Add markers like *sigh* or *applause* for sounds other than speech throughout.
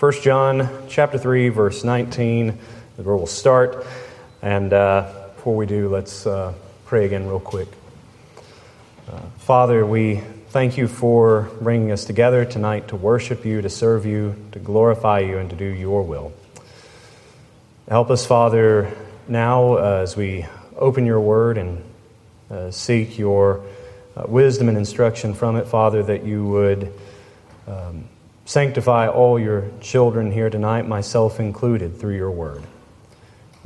1 John chapter 3, verse 19 is where we'll start. And uh, before we do, let's uh, pray again, real quick. Uh, Father, we thank you for bringing us together tonight to worship you, to serve you, to glorify you, and to do your will. Help us, Father, now uh, as we open your word and uh, seek your uh, wisdom and instruction from it, Father, that you would um, sanctify all your children here tonight, myself included, through your word.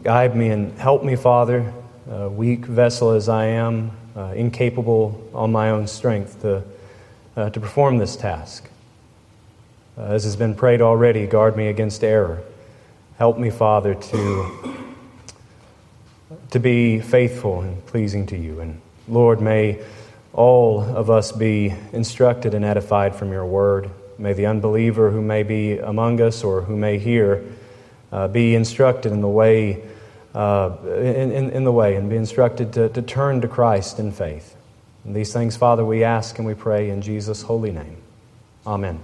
Guide me and help me, Father, uh, weak vessel as I am, uh, incapable on my own strength to, uh, to perform this task. Uh, as has been prayed already, guard me against error. Help me, Father, to, to be faithful and pleasing to you. And Lord, may all of us be instructed and edified from your word. May the unbeliever who may be among us or who may hear uh, be instructed in the way, uh, in, in, in, the way, and be instructed to, to turn to Christ in faith. And these things, Father, we ask and we pray in Jesus' holy name. Amen.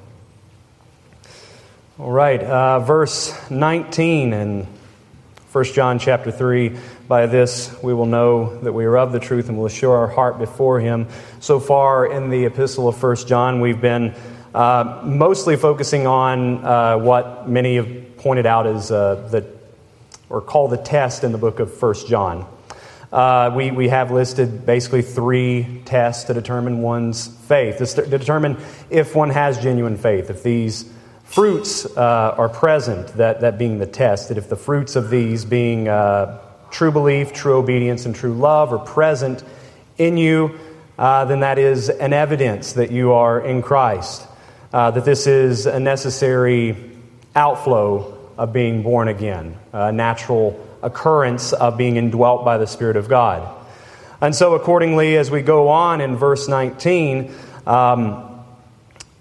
All right, uh, verse 19 in 1 John chapter 3. By this we will know that we are of the truth and will assure our heart before Him. So far in the epistle of 1 John, we've been uh, mostly focusing on uh, what many have pointed out as uh, the, or call the test in the book of 1 John. Uh, we, we have listed basically three tests to determine one's faith, to determine if one has genuine faith, if these fruits uh, are present, that, that being the test, that if the fruits of these being true belief, true obedience, and true love are present in you, uh, then that is an evidence that you are in Christ, uh, that this is a necessary outflow of being born again, a natural occurrence of being indwelt by the Spirit of God. And so, accordingly, as we go on in verse 19, um,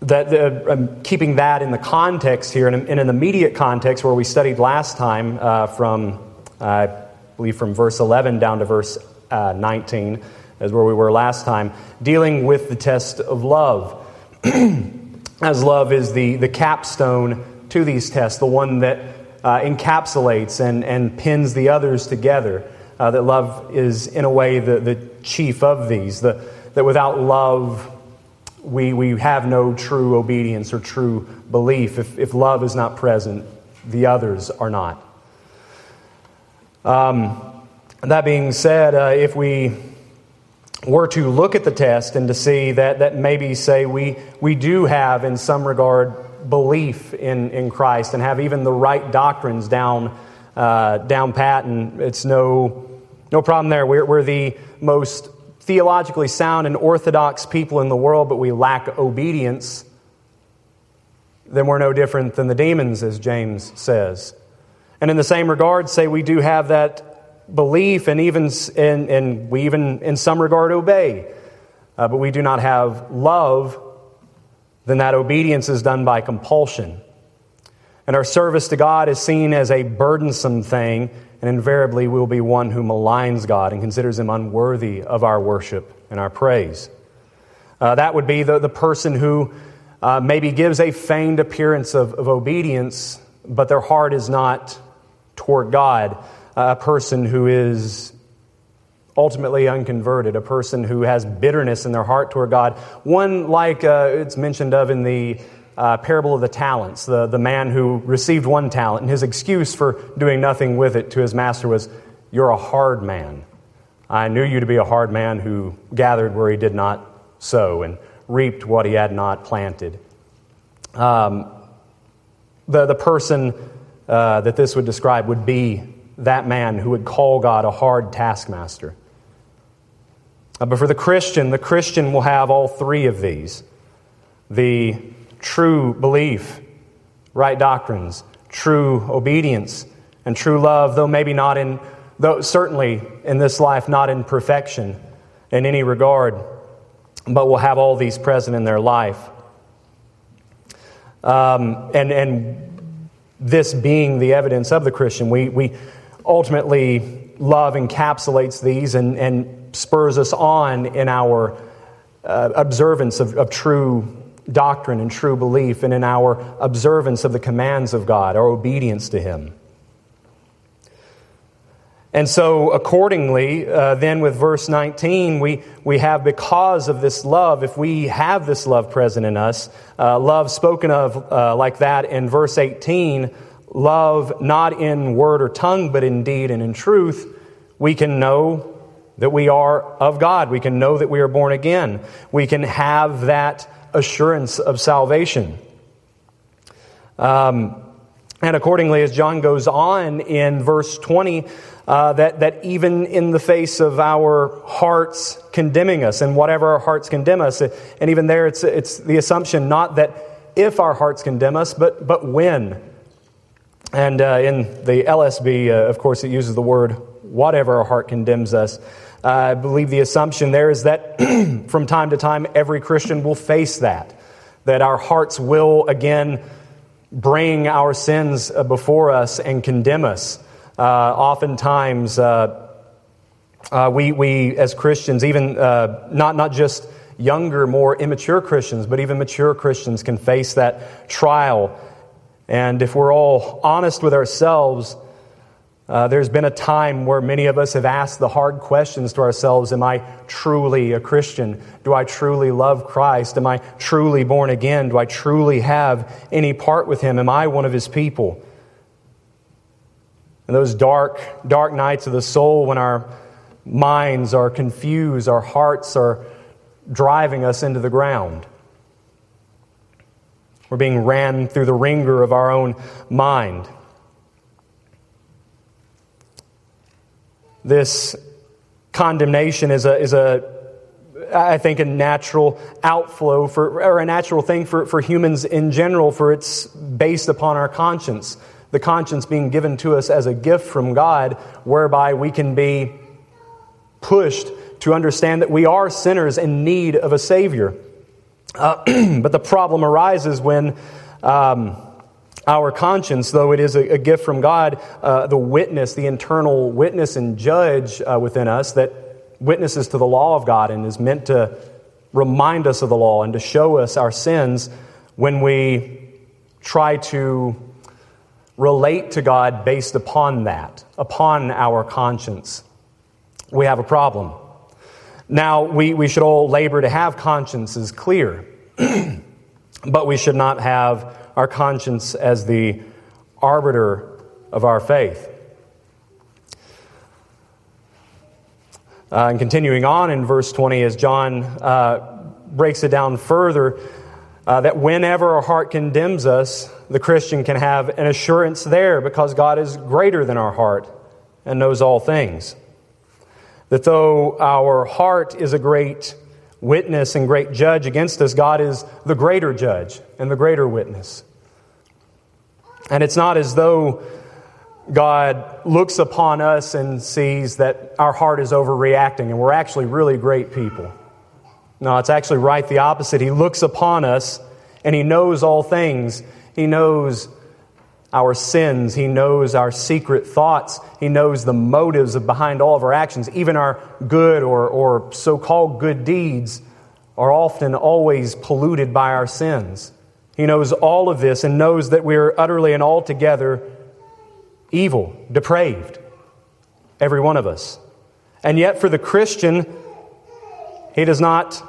that the, um, keeping that in the context here, in, an immediate context where we studied last time uh, from, uh, I believe, from verse 11 down to verse uh, 19, is where we were last time, dealing with the test of love. *clears throat* As love is the, the capstone to these tests, the one that uh, encapsulates and, and pins the others together. Uh, that love is, in a way, the, the chief of these. The, that without love, we, we have no true obedience or true belief. If, if love is not present, the others are not. Um, that being said, uh, if we were to look at the test and to see that, that maybe say we, we do have, in some regard, belief in, in Christ and have even the right doctrines down, uh, down pat, and it's no, no problem there. We're, we're the most theologically sound and orthodox people in the world, but we lack obedience, then we're no different than the demons, as James says. And in the same regard, say we do have that belief and even and, and we even in some regard obey, uh, but we do not have love, then that obedience is done by compulsion. And our service to God is seen as a burdensome thing and invariably we will be one who maligns God and considers him unworthy of our worship and our praise. Uh, that would be the, the person who uh, maybe gives a feigned appearance of, of, obedience, but their heart is not toward God. A person who is ultimately unconverted, a person who has bitterness in their heart toward God. One like uh, it's mentioned of in the uh, parable of the talents, the, the man who received one talent, and his excuse for doing nothing with it to his master was, You're a hard man. I knew you to be a hard man who gathered where he did not sow and reaped what he had not planted. Um, the, the person uh, that this would describe would be that man who would call God a hard taskmaster. Uh, but for the Christian, the Christian will have all three of these the true belief, right doctrines, true obedience, and true love, though maybe not in, though certainly in this life, not in perfection in any regard, but will have all these present in their life. Um, and, and this being the evidence of the Christian, we, we ultimately love encapsulates these and, and spurs us on in our uh, observance of, of true doctrine and true belief and in our observance of the commands of God, our obedience to Him. And so, accordingly, uh, then with verse 19, we, we have because of this love, if we have this love present in us, uh, love spoken of uh, like that in verse 18, love not in word or tongue, but in deed and in truth, we can know that we are of God. We can know that we are born again. We can have that assurance of salvation. Um, and accordingly, as John goes on in verse 20, uh, that, that even in the face of our hearts condemning us and whatever our hearts condemn us, and even there it's, it's the assumption not that if our hearts condemn us, but, but when. And uh, in the LSB, uh, of course, it uses the word whatever our heart condemns us. Uh, I believe the assumption there is that *clears throat* from time to time, every Christian will face that, that our hearts will again bring our sins uh, before us and condemn us. Uh, oftentimes, uh, we, we as Christians, even not, not just younger, more immature Christians, but even mature Christians can face that trial. And if we're all honest with ourselves, uh, there's been a time where many of us have asked the hard questions to ourselves Am I truly a Christian? Do I truly love Christ? Am I truly born again? Do I truly have any part with Him? Am I one of His people? And those dark, dark nights of the soul when our minds are confused, our hearts are driving us into the ground. We're being ran through the wringer of our own mind. This condemnation is a, is a I think, a natural outflow for, or a natural thing for, for humans in general, for it's based upon our conscience the conscience being given to us as a gift from God, whereby we can be pushed to understand that we are sinners in need of a Savior. Uh, *clears throat* but the problem arises when um, our conscience, though it is a, a gift from God, uh, the witness, the internal witness and judge uh, within us that witnesses to the law of God and is meant to remind us of the law and to show us our sins when we try to relate to God based upon that, upon our conscience, we have a problem. Now, we, we should all labor to have consciences clear, *clears throat* but we should not have our conscience as the arbiter of our faith. Uh, and continuing on in verse 20, as John uh, breaks it down further, uh, that whenever our heart condemns us, the Christian can have an assurance there because God is greater than our heart and knows all things. That though our heart is a great witness and great judge against us, God is the greater judge and the greater witness. And it's not as though God looks upon us and sees that our heart is overreacting and we're actually really great people. No, it's actually right the opposite. He looks upon us and He knows all things. He knows our sins. He knows our secret thoughts. He knows the motives behind all of our actions. Even our good or, or so called good deeds are often always polluted by our sins. He knows all of this and knows that we are utterly and altogether evil, depraved, every one of us. And yet, for the Christian, he does not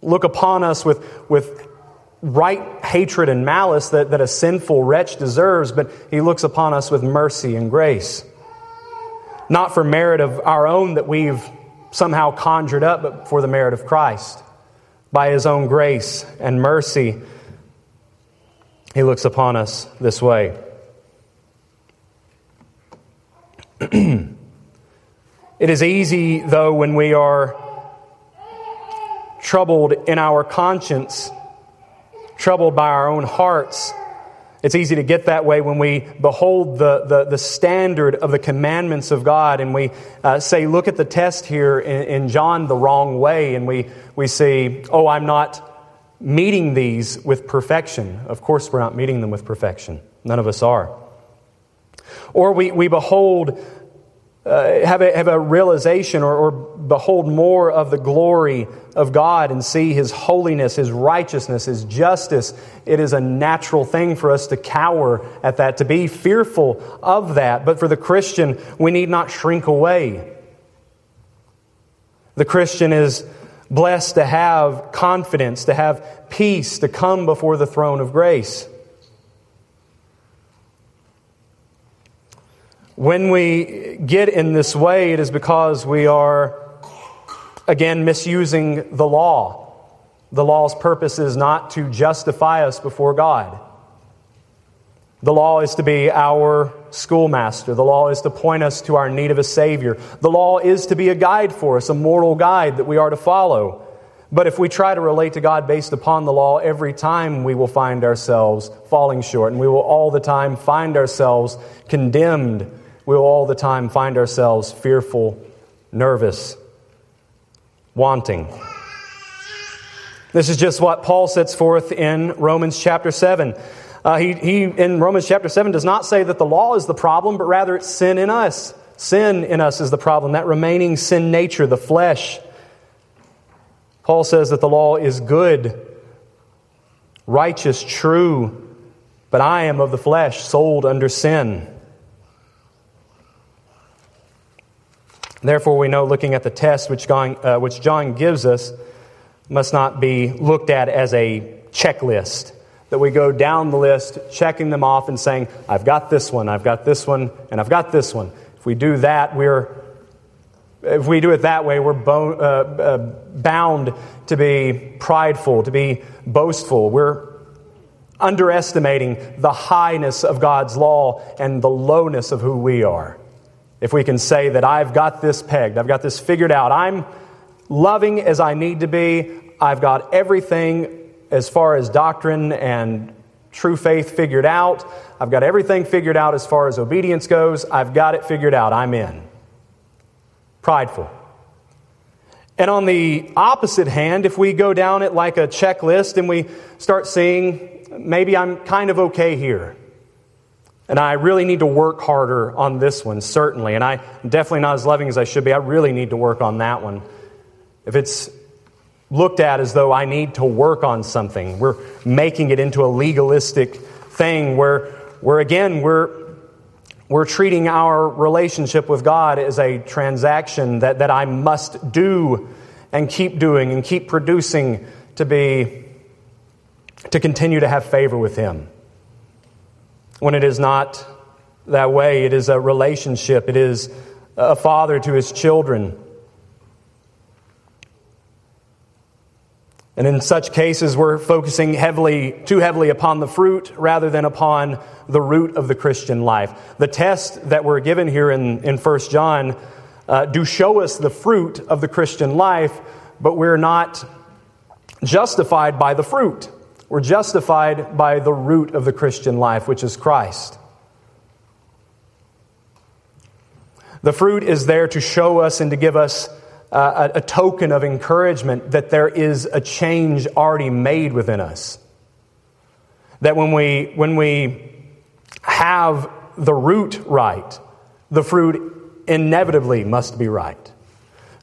look upon us with, with right hatred and malice that, that a sinful wretch deserves, but he looks upon us with mercy and grace. Not for merit of our own that we've somehow conjured up, but for the merit of Christ. By his own grace and mercy, he looks upon us this way. *clears throat* it is easy, though, when we are troubled in our conscience, troubled by our own hearts. It's easy to get that way when we behold the, the, the standard of the commandments of God and we uh, say, look at the test here in, in John the wrong way, and we, we say, oh, I'm not meeting these with perfection. Of course, we're not meeting them with perfection. None of us are. Or we, we behold uh, have, a, have a realization or, or behold more of the glory of God and see His holiness, His righteousness, His justice, it is a natural thing for us to cower at that, to be fearful of that. But for the Christian, we need not shrink away. The Christian is blessed to have confidence, to have peace, to come before the throne of grace. When we get in this way, it is because we are, again, misusing the law. The law's purpose is not to justify us before God. The law is to be our schoolmaster. The law is to point us to our need of a Savior. The law is to be a guide for us, a moral guide that we are to follow. But if we try to relate to God based upon the law, every time we will find ourselves falling short, and we will all the time find ourselves condemned we'll all the time find ourselves fearful, nervous, wanting. This is just what Paul sets forth in Romans chapter 7. Uh, he, he, in Romans chapter 7, does not say that the law is the problem, but rather it's sin in us. Sin in us is the problem, that remaining sin nature, the flesh. Paul says that the law is good, righteous, true, but I am of the flesh, sold under sin. Therefore, we know looking at the test which John, uh, which John gives us must not be looked at as a checklist. That we go down the list, checking them off, and saying, I've got this one, I've got this one, and I've got this one. If we do that, we're if we do it that way, we're bo- uh, uh, bound to be prideful, to be boastful. We're underestimating the highness of God's law and the lowness of who we are. If we can say that I've got this pegged, I've got this figured out, I'm loving as I need to be, I've got everything as far as doctrine and true faith figured out, I've got everything figured out as far as obedience goes, I've got it figured out, I'm in. Prideful. And on the opposite hand, if we go down it like a checklist and we start seeing maybe I'm kind of okay here. And I really need to work harder on this one, certainly. And I'm definitely not as loving as I should be. I really need to work on that one. If it's looked at as though I need to work on something, we're making it into a legalistic thing where, where again, we're, we're treating our relationship with God as a transaction that, that I must do and keep doing and keep producing to be, to continue to have favor with Him when it is not that way. It is a relationship, it is a father to his children. And in such cases, we're focusing heavily, too heavily upon the fruit rather than upon the root of the Christian life. The test that we're given here in, in 1 John uh, do show us the fruit of the Christian life, but we're not justified by the fruit. We're justified by the root of the Christian life, which is Christ. The fruit is there to show us and to give us uh, a, a token of encouragement that there is a change already made within us. That when we, when we have the root right, the fruit inevitably must be right.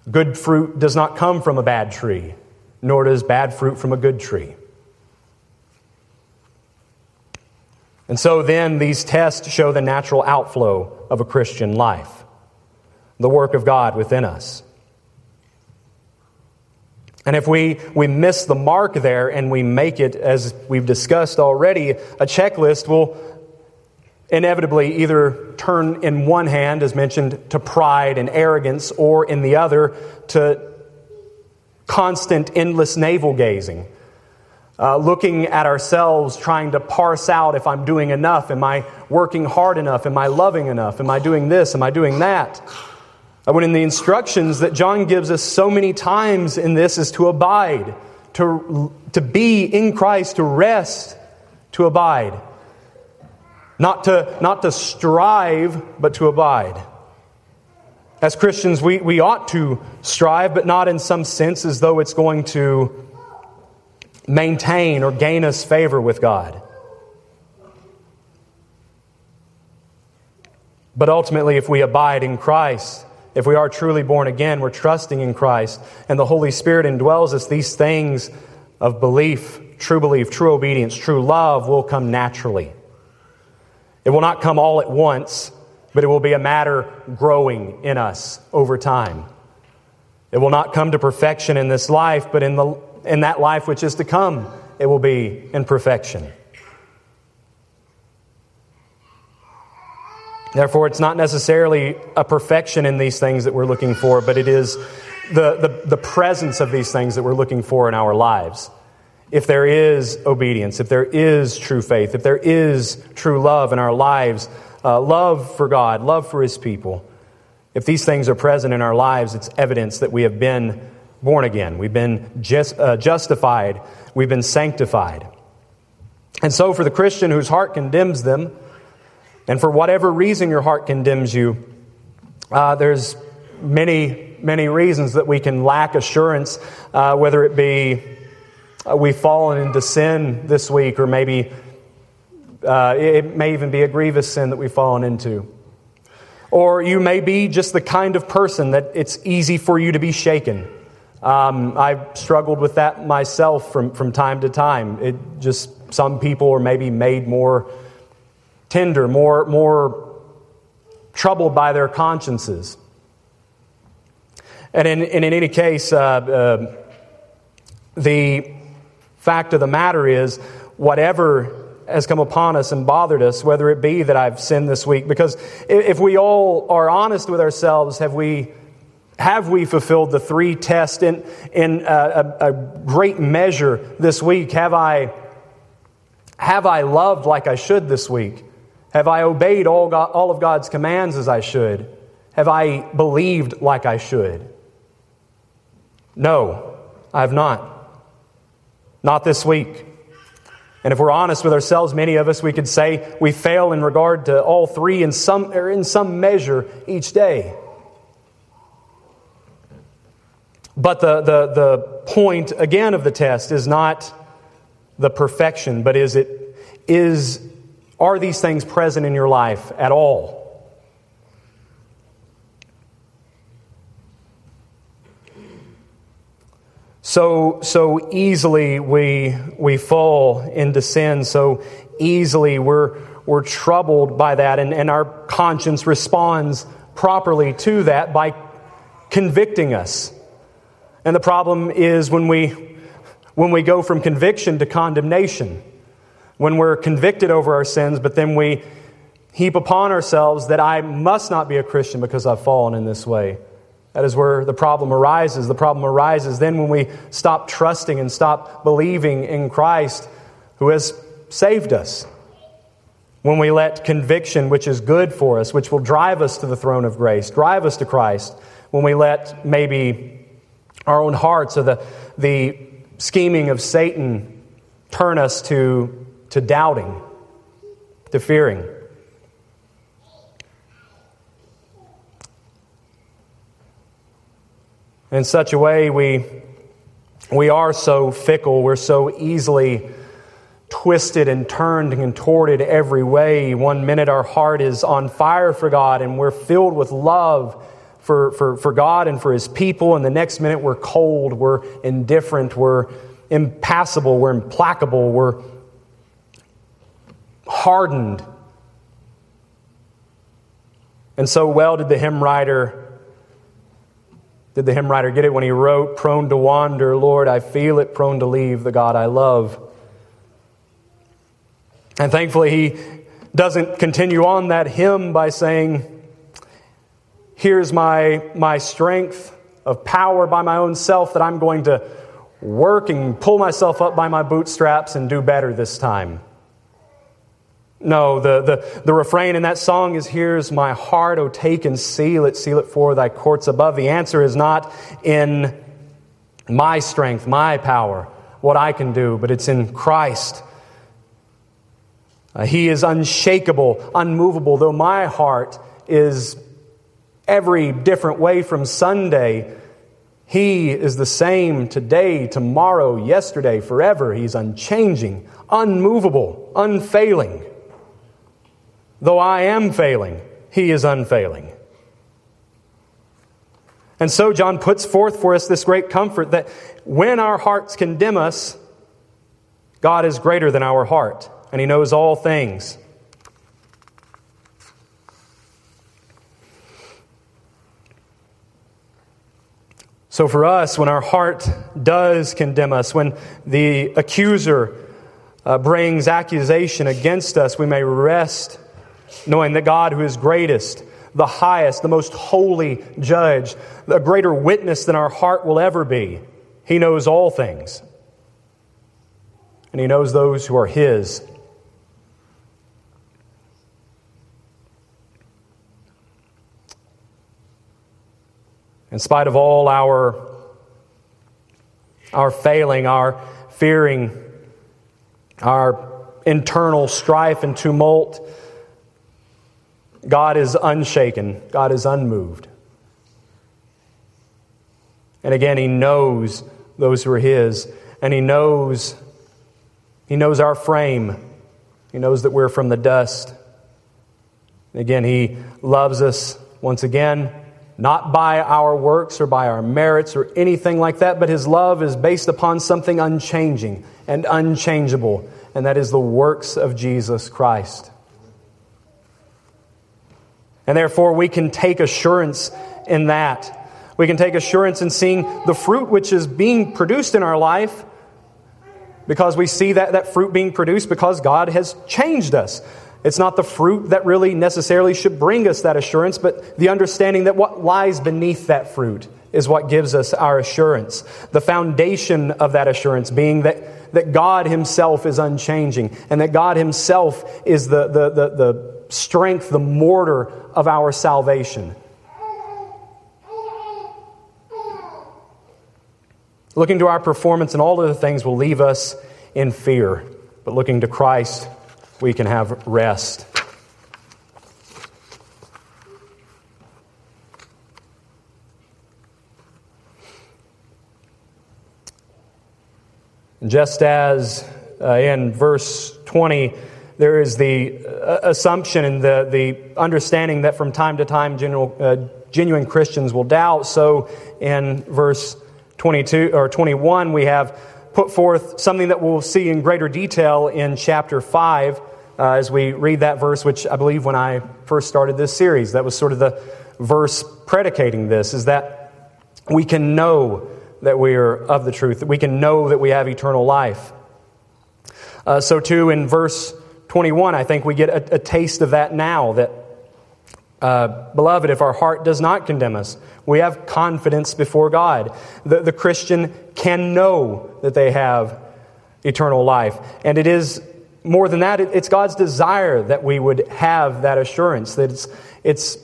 Good fruit does not come from a bad tree, nor does bad fruit from a good tree. And so then these tests show the natural outflow of a Christian life, the work of God within us. And if we, we miss the mark there and we make it, as we've discussed already, a checklist will inevitably either turn in one hand, as mentioned, to pride and arrogance, or in the other to constant, endless navel gazing uh, looking at ourselves, trying to parse out if I'm doing enough. Am I working hard enough? Am I loving enough? Am I doing this? Am I doing that? Uh, when in the instructions that John gives us so many times in this is to abide, to, to be in Christ, to rest, to abide. Not to, not to strive, but to abide. As Christians, we, we ought to strive, but not in some sense as though it's going to maintain or gain us favor with God. But ultimately, if we abide in Christ, if we are truly born again, we're trusting in Christ, and the Holy Spirit indwells us, these things of belief, true belief, true obedience, true love will come naturally. It will not come all at once, but it will be a matter growing in us over time. It will not come to perfection in this life, but in, the, in that life which is to come, it will be in perfection. Therefore, it's not necessarily a perfection in these things that we're looking for, but it is the, the, the, presence of these things that we're looking for in our lives. If there is obedience, if there is true faith, if there is true love in our lives, uh, love for God, love for His people, if these things are present in our lives, it's evidence that we have been born again. We've been just, uh, justified. We've been sanctified. And so, for the Christian whose heart condemns them, and for whatever reason your heart condemns you, uh, there's many, many reasons that we can lack assurance, uh, whether it be uh, we've fallen into sin this week, or maybe uh, it may even be a grievous sin that we've fallen into. Or you may be just the kind of person that it's easy for you to be shaken. Um, I've struggled with that myself from, from time to time. It just, some people are maybe made more tender, more, more troubled by their consciences. And in, in, in any case, uh, uh, the fact of the matter is, whatever has come upon us and bothered us, whether it be that I've sinned this week, because if we all are honest with ourselves, have we have we fulfilled the three tests in, in a, a, a great measure this week? Have I, have I loved like I should this week? Have I obeyed all, God, all of God's commands as I should? Have I believed like I should? No, I have not. Not this week. And if we're honest with ourselves, many of us, we could say we fail in regard to all three in some, or in some measure each day. But the, the, the point, again, of the test is not the perfection, but is it, is, are these things present in your life at all? So, so easily we, we fall into sin, so easily we're, we're troubled by that, and, and our conscience responds properly to that by convicting us. And the problem is when we, when we go from conviction to condemnation, when we're convicted over our sins, but then we heap upon ourselves that I must not be a Christian because I've fallen in this way. That is where the problem arises. The problem arises then when we stop trusting and stop believing in Christ who has saved us. When we let conviction, which is good for us, which will drive us to the throne of grace, drive us to Christ, when we let maybe our own hearts or the, the scheming of Satan turn us to, to doubting, to fearing. In such a way, we, we are so fickle, we're so easily twisted and turned and contorted every way. One minute our heart is on fire for God and we're filled with love for, for, for God and for His people, and the next minute we're cold, we're indifferent, we're impassible, we're implacable, we're hardened. And so well did the hymn writer did the hymn writer get it when he wrote, Prone to wander, Lord, I feel it, prone to leave the God I love. And thankfully, he doesn't continue on that hymn by saying, Here's my, my strength of power by my own self that I'm going to work and pull myself up by my bootstraps and do better this time. No, the, the, the refrain in that song is Here's my heart, O take and seal it, seal it for thy courts above. The answer is not in my strength, my power, what I can do, but it's in Christ. Uh, he is unshakable, unmovable, though my heart is every different way from Sunday. He is the same today, tomorrow, yesterday, forever. He's unchanging, unmovable, unfailing. Though I am failing, he is unfailing. And so John puts forth for us this great comfort that when our hearts condemn us, God is greater than our heart, and he knows all things. So, for us, when our heart does condemn us, when the accuser uh, brings accusation against us, we may rest knowing that God, who is greatest, the highest, the most holy judge, a greater witness than our heart will ever be, he knows all things. And he knows those who are his. In spite of all our, our failing, our fearing, our internal strife and tumult, God is unshaken, God is unmoved. And again, He knows those who are His, and He knows, He knows our frame. He knows that we're from the dust. Again, He loves us once again, not by our works or by our merits or anything like that, but His love is based upon something unchanging and unchangeable, and that is the works of Jesus Christ. And therefore, we can take assurance in that. We can take assurance in seeing the fruit which is being produced in our life because we see that, that fruit being produced because God has changed us. It's not the fruit that really necessarily should bring us that assurance, but the understanding that what lies beneath that fruit is what gives us our assurance. The foundation of that assurance being that, that God Himself is unchanging and that God Himself is the, the, the, the strength, the mortar of our salvation. Looking to our performance and all of the things will leave us in fear, but looking to Christ, we can have rest. Just as uh, in verse 20, there is the uh, assumption and the, the understanding that from time to time general, uh, genuine Christians will doubt. So in verse 22 or 21, we have put forth something that we'll see in greater detail in chapter 5 uh, as we read that verse, which I believe when I first started this series, that was sort of the verse predicating this, is that we can know that we are of the truth, that we can know that we have eternal life. Uh, so, too, in verse 21, I think we get a, a taste of that now that, uh, beloved, if our heart does not condemn us, we have confidence before God. The, the Christian can know that they have eternal life. And it is more than that, it, it's God's desire that we would have that assurance, that it's, it's,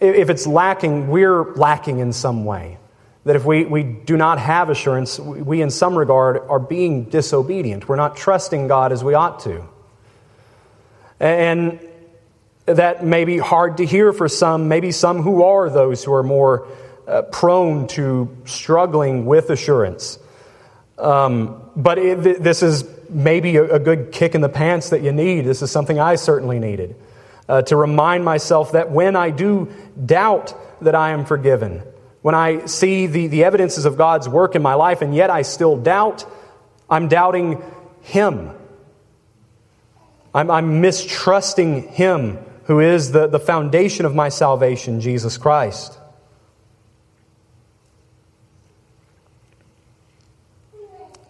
if it's lacking, we're lacking in some way. That if we, we do not have assurance, we, in some regard, are being disobedient. We're not trusting God as we ought to. And that may be hard to hear for some, maybe some who are those who are more uh, prone to struggling with assurance. Um, but it, this is maybe a, a, good kick in the pants that you need. This is something I certainly needed. Uh, to remind myself that when I do doubt that I am forgiven, when I see the, the evidences of God's work in my life and yet I still doubt, I'm doubting Him. I'm, I'm mistrusting Him who is the, the foundation of my salvation, Jesus Christ.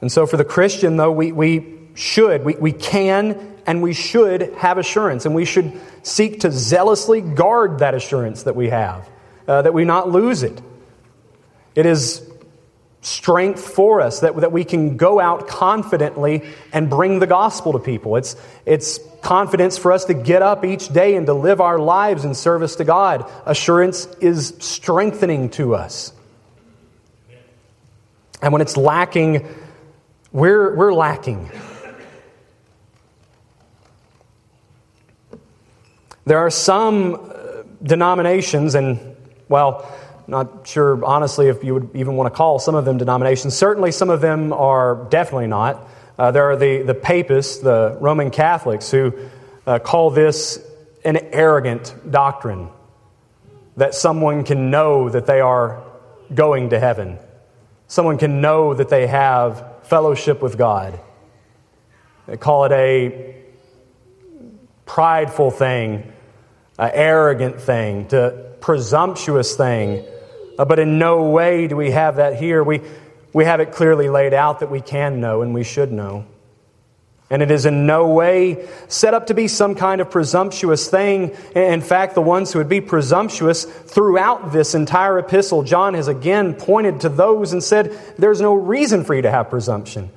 And so, for the Christian, though, we, we should, we, we can, and we should have assurance, and we should seek to zealously guard that assurance that we have, uh, that we not lose it. It is strength for us that, that we can go out confidently and bring the gospel to people. It's, it's confidence for us to get up each day and to live our lives in service to God. Assurance is strengthening to us. And when it's lacking, we're, we're lacking. There are some uh, denominations, and well, not sure, honestly, if you would even want to call some of them denominations. Certainly, some of them are definitely not. Uh, there are the, the papists, the Roman Catholics, who uh, call this an arrogant doctrine. that someone can know that they are going to heaven. Someone can know that they have fellowship with God. They call it a prideful thing, an arrogant thing, to presumptuous thing. Uh, but in no way do we have that here. We, we have it clearly laid out that we can know and we should know. And it is in no way set up to be some kind of presumptuous thing. In fact, the ones who would be presumptuous throughout this entire epistle, John has again pointed to those and said, There's no reason for you to have presumption.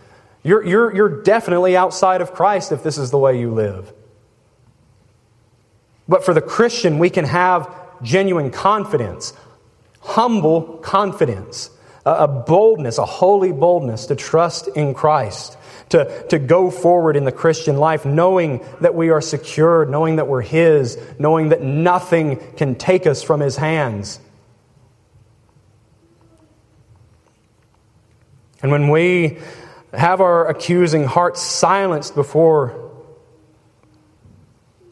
You're, you're, you're definitely outside of Christ if this is the way you live. But for the Christian, we can have genuine confidence, humble confidence, a boldness, a holy boldness to trust in Christ to, to go forward in the Christian life, knowing that we are secured, knowing that we're His, knowing that nothing can take us from His hands. And when we have our accusing hearts silenced before,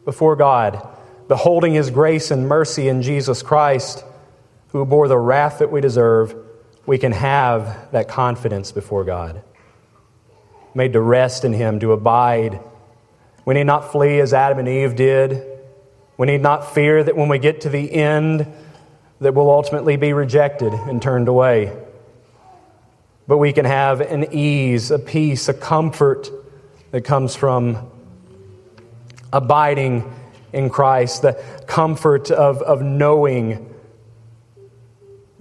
before God, beholding His grace and mercy in Jesus Christ, who bore the wrath that we deserve, we can have that confidence before God made to rest in Him, to abide. We need not flee as Adam and Eve did. We need not fear that when we get to the end, that we'll ultimately be rejected and turned away. But we can have an ease, a peace, a comfort that comes from abiding in Christ, the comfort of, of knowing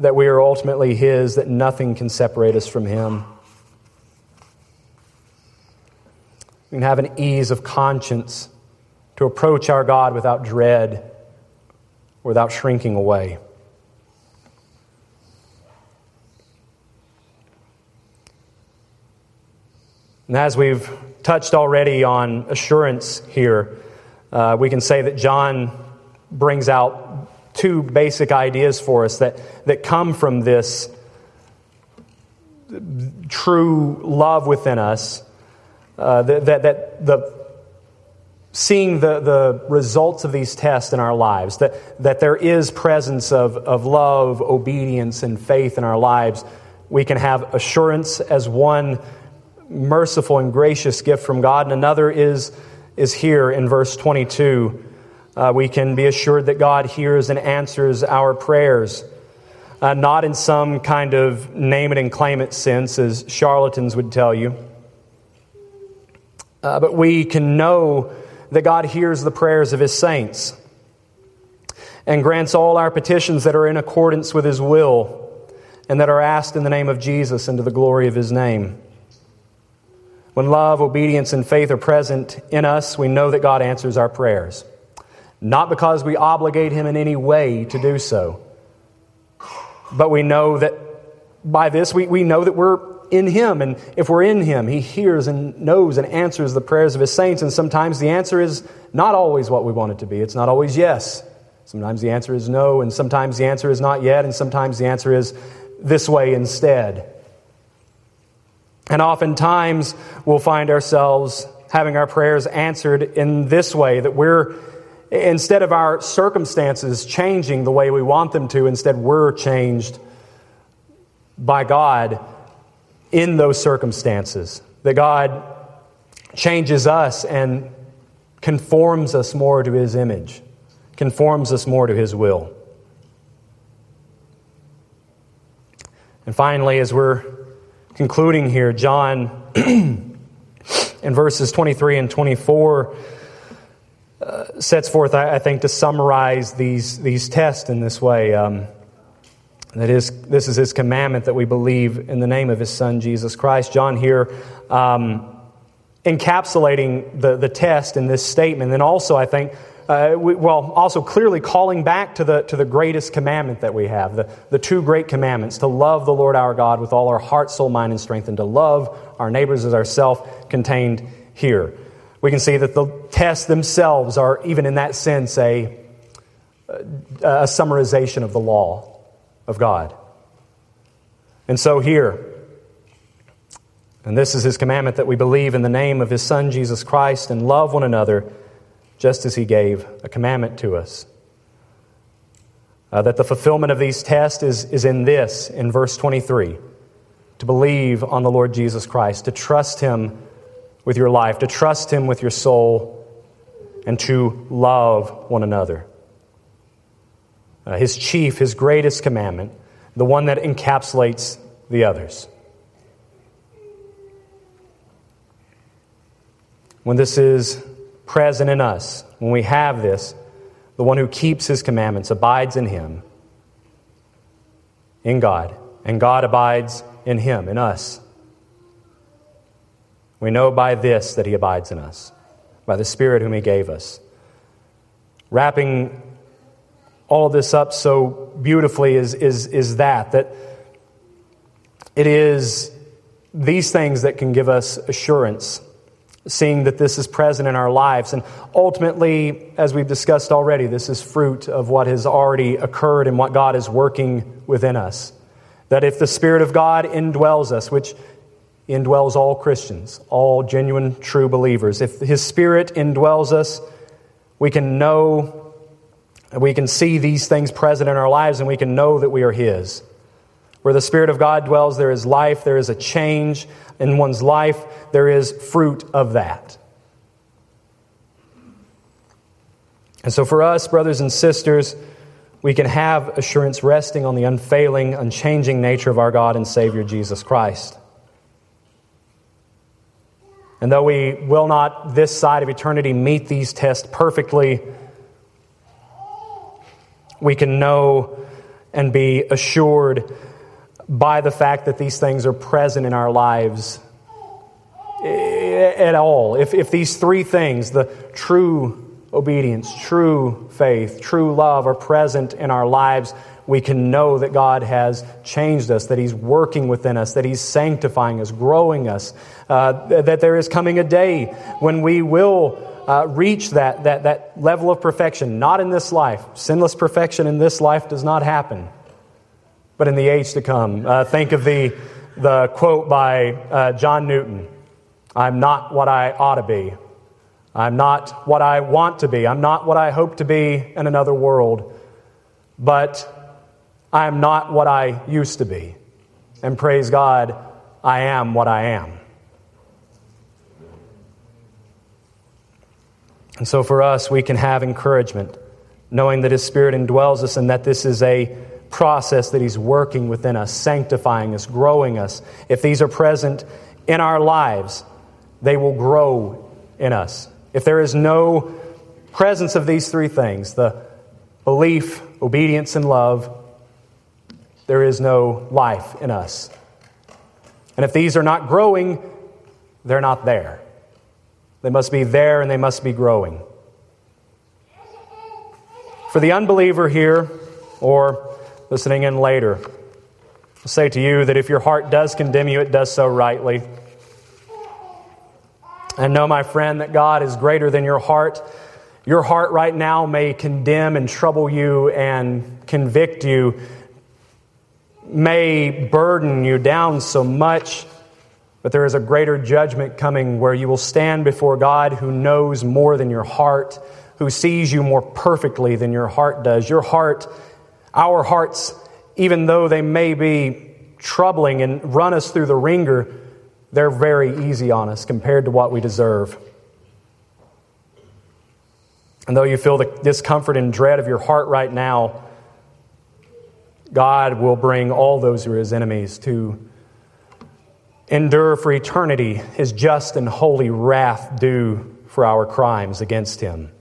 that we are ultimately His, that nothing can separate us from Him. We can have an ease of conscience to approach our God without dread, without shrinking away. And as we've touched already on assurance here, uh, we can say that John brings out two basic ideas for us that, that come from this true love within us uh, that, that, that the seeing the, the results of these tests in our lives, that, that there is presence of, of love, obedience, and faith in our lives, we can have assurance as one merciful and gracious gift from God, and another is, is here in verse 22. Uh, we can be assured that God hears and answers our prayers. Uh, not in some kind of name it and claim it sense, as charlatans would tell you uh, but we can know that God hears the prayers of His saints and grants all our petitions that are in accordance with His will and that are asked in the name of Jesus and to the glory of His name. When love, obedience, and faith are present in us, we know that God answers our prayers. Not because we obligate Him in any way to do so, but we know that by this we, we know that we're in Him. And if we're in Him, He hears and knows and answers the prayers of His saints. And sometimes the answer is not always what we want it to be. It's not always yes. Sometimes the answer is no, and sometimes the answer is not yet, and sometimes the answer is this way instead. And oftentimes we'll find ourselves having our prayers answered in this way that we're, instead of our circumstances changing the way we want them to, instead we're changed by God in those circumstances. That God changes us and conforms us more to His image, conforms us more to His will. And finally, as we're concluding here, John, *clears throat* in verses 23 and 24, uh, sets forth, I, I, think, to summarize these, these tests in this way. Um, that is, this is his commandment that we believe in the name of his son, Jesus Christ. John here um, encapsulating the, the test in this statement. And also, I think, uh, we, well, also clearly calling back to the, to the greatest commandment that we have, the, the two great commandments to love the Lord our God with all our heart, soul, mind, and strength, and to love our neighbors as ourselves, contained here. We can see that the tests themselves are, even in that sense, a, a summarization of the law of God. And so here, and this is his commandment that we believe in the name of his Son, Jesus Christ, and love one another just as he gave a commandment to us. Uh, that the fulfillment of these tests is, is in this, in verse 23 to believe on the Lord Jesus Christ, to trust Him with your life, to trust Him with your soul, and to love one another. Uh, his chief, His greatest commandment, the one that encapsulates the others. When this is present in us, when we have this, the one who keeps his commandments abides in him, in God, and God abides in him, in us. We know by this that he abides in us, by the Spirit whom he gave us. Wrapping all of this up so beautifully is, is, is that, that it is these things that can give us assurance seeing that this is present in our lives. And ultimately, as we've discussed already, this is fruit of what has already occurred and what God is working within us. That if the Spirit of God indwells us, which indwells all Christians, all genuine, true believers, if His Spirit indwells us, we can know, we can see these things present in our lives, and we can know that we are His. Where the Spirit of God dwells, there is life, there is a change in one's life, there is fruit of that. And so, for us, brothers and sisters, we can have assurance resting on the unfailing, unchanging nature of our God and Savior Jesus Christ. And though we will not, this side of eternity, meet these tests perfectly, we can know and be assured by the fact that these things are present in our lives eh, at all. If, if these three things, the true obedience, true faith, true love, are present in our lives, we can know that God has changed us, that He's working within us, that He's sanctifying us, growing us, uh, that there is coming a day when we will. Uh, reach that, that, that level of perfection, not in this life. Sinless perfection in this life does not happen but in the age to come. Uh, think of the, the quote by uh, John Newton I'm not what I ought to be. I'm not what I want to be. I'm not what I hope to be in another world. But I am not what I used to be. And praise God, I am what I am. And so for us, we can have encouragement, knowing that His Spirit indwells us and that this is a process that He's working within us, sanctifying us, growing us, if these are present in our lives, they will grow in us. If there is no presence of these three things the belief, obedience, and love there is no life in us. And if these are not growing, they're not there. They must be there and they must be growing. For the unbeliever here, or listening in later. I'll say to you that if your heart does condemn you, it does so rightly. And know, my friend, that God is greater than your heart. Your heart right now may condemn and trouble you and convict you, may burden you down so much, but there is a greater judgment coming where you will stand before God who knows more than your heart, who sees you more perfectly than your heart does. Your heart our hearts, even though they may be troubling and run us through the wringer, they're very easy on us compared to what we deserve. And though you feel the discomfort and dread of your heart right now, God will bring all those who are his enemies to endure for eternity his just and holy wrath due for our crimes against him.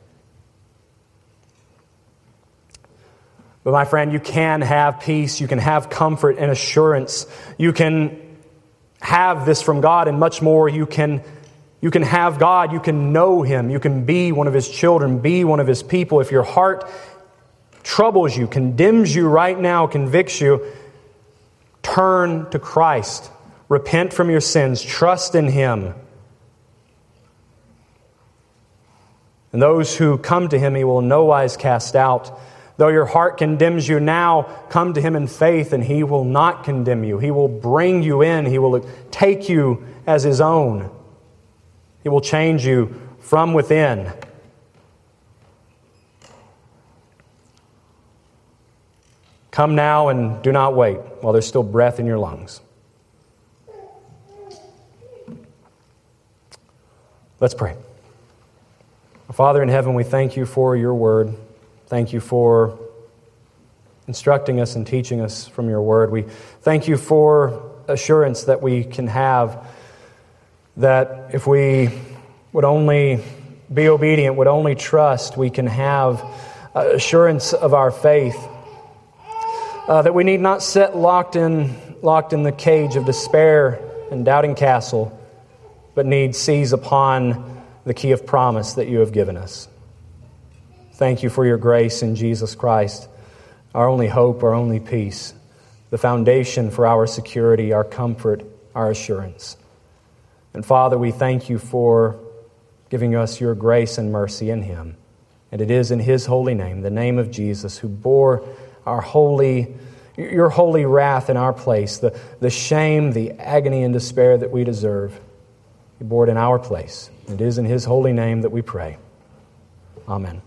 But my friend, you can have peace, you can have comfort and assurance. You can have this from God and much more. You can, you can have God, you can know Him, you can be one of His children, be one of His people. If your heart troubles you, condemns you right now, convicts you, turn to Christ. Repent from your sins, trust in Him. And those who come to Him, He will in no wise cast out. Though your heart condemns you now, come to him in faith, and he will not condemn you. He will bring you in, he will take you as his own. He will change you from within. Come now and do not wait while there's still breath in your lungs. Let's pray. Father in heaven, we thank you for your word. Thank you for instructing us and teaching us from your word. We thank you for assurance that we can have that if we would only be obedient, would only trust, we can have assurance of our faith. Uh, that we need not sit locked in, locked in the cage of despair and doubting castle, but need seize upon the key of promise that you have given us. Thank you for your grace in Jesus Christ, our only hope, our only peace, the foundation for our security, our comfort, our assurance. And Father, we thank you for giving us your grace and mercy in Him. And it is in His holy name, the name of Jesus, who bore our holy, your holy wrath in our place, the, the shame, the agony, and despair that we deserve. He bore it in our place. It is in His holy name that we pray. Amen.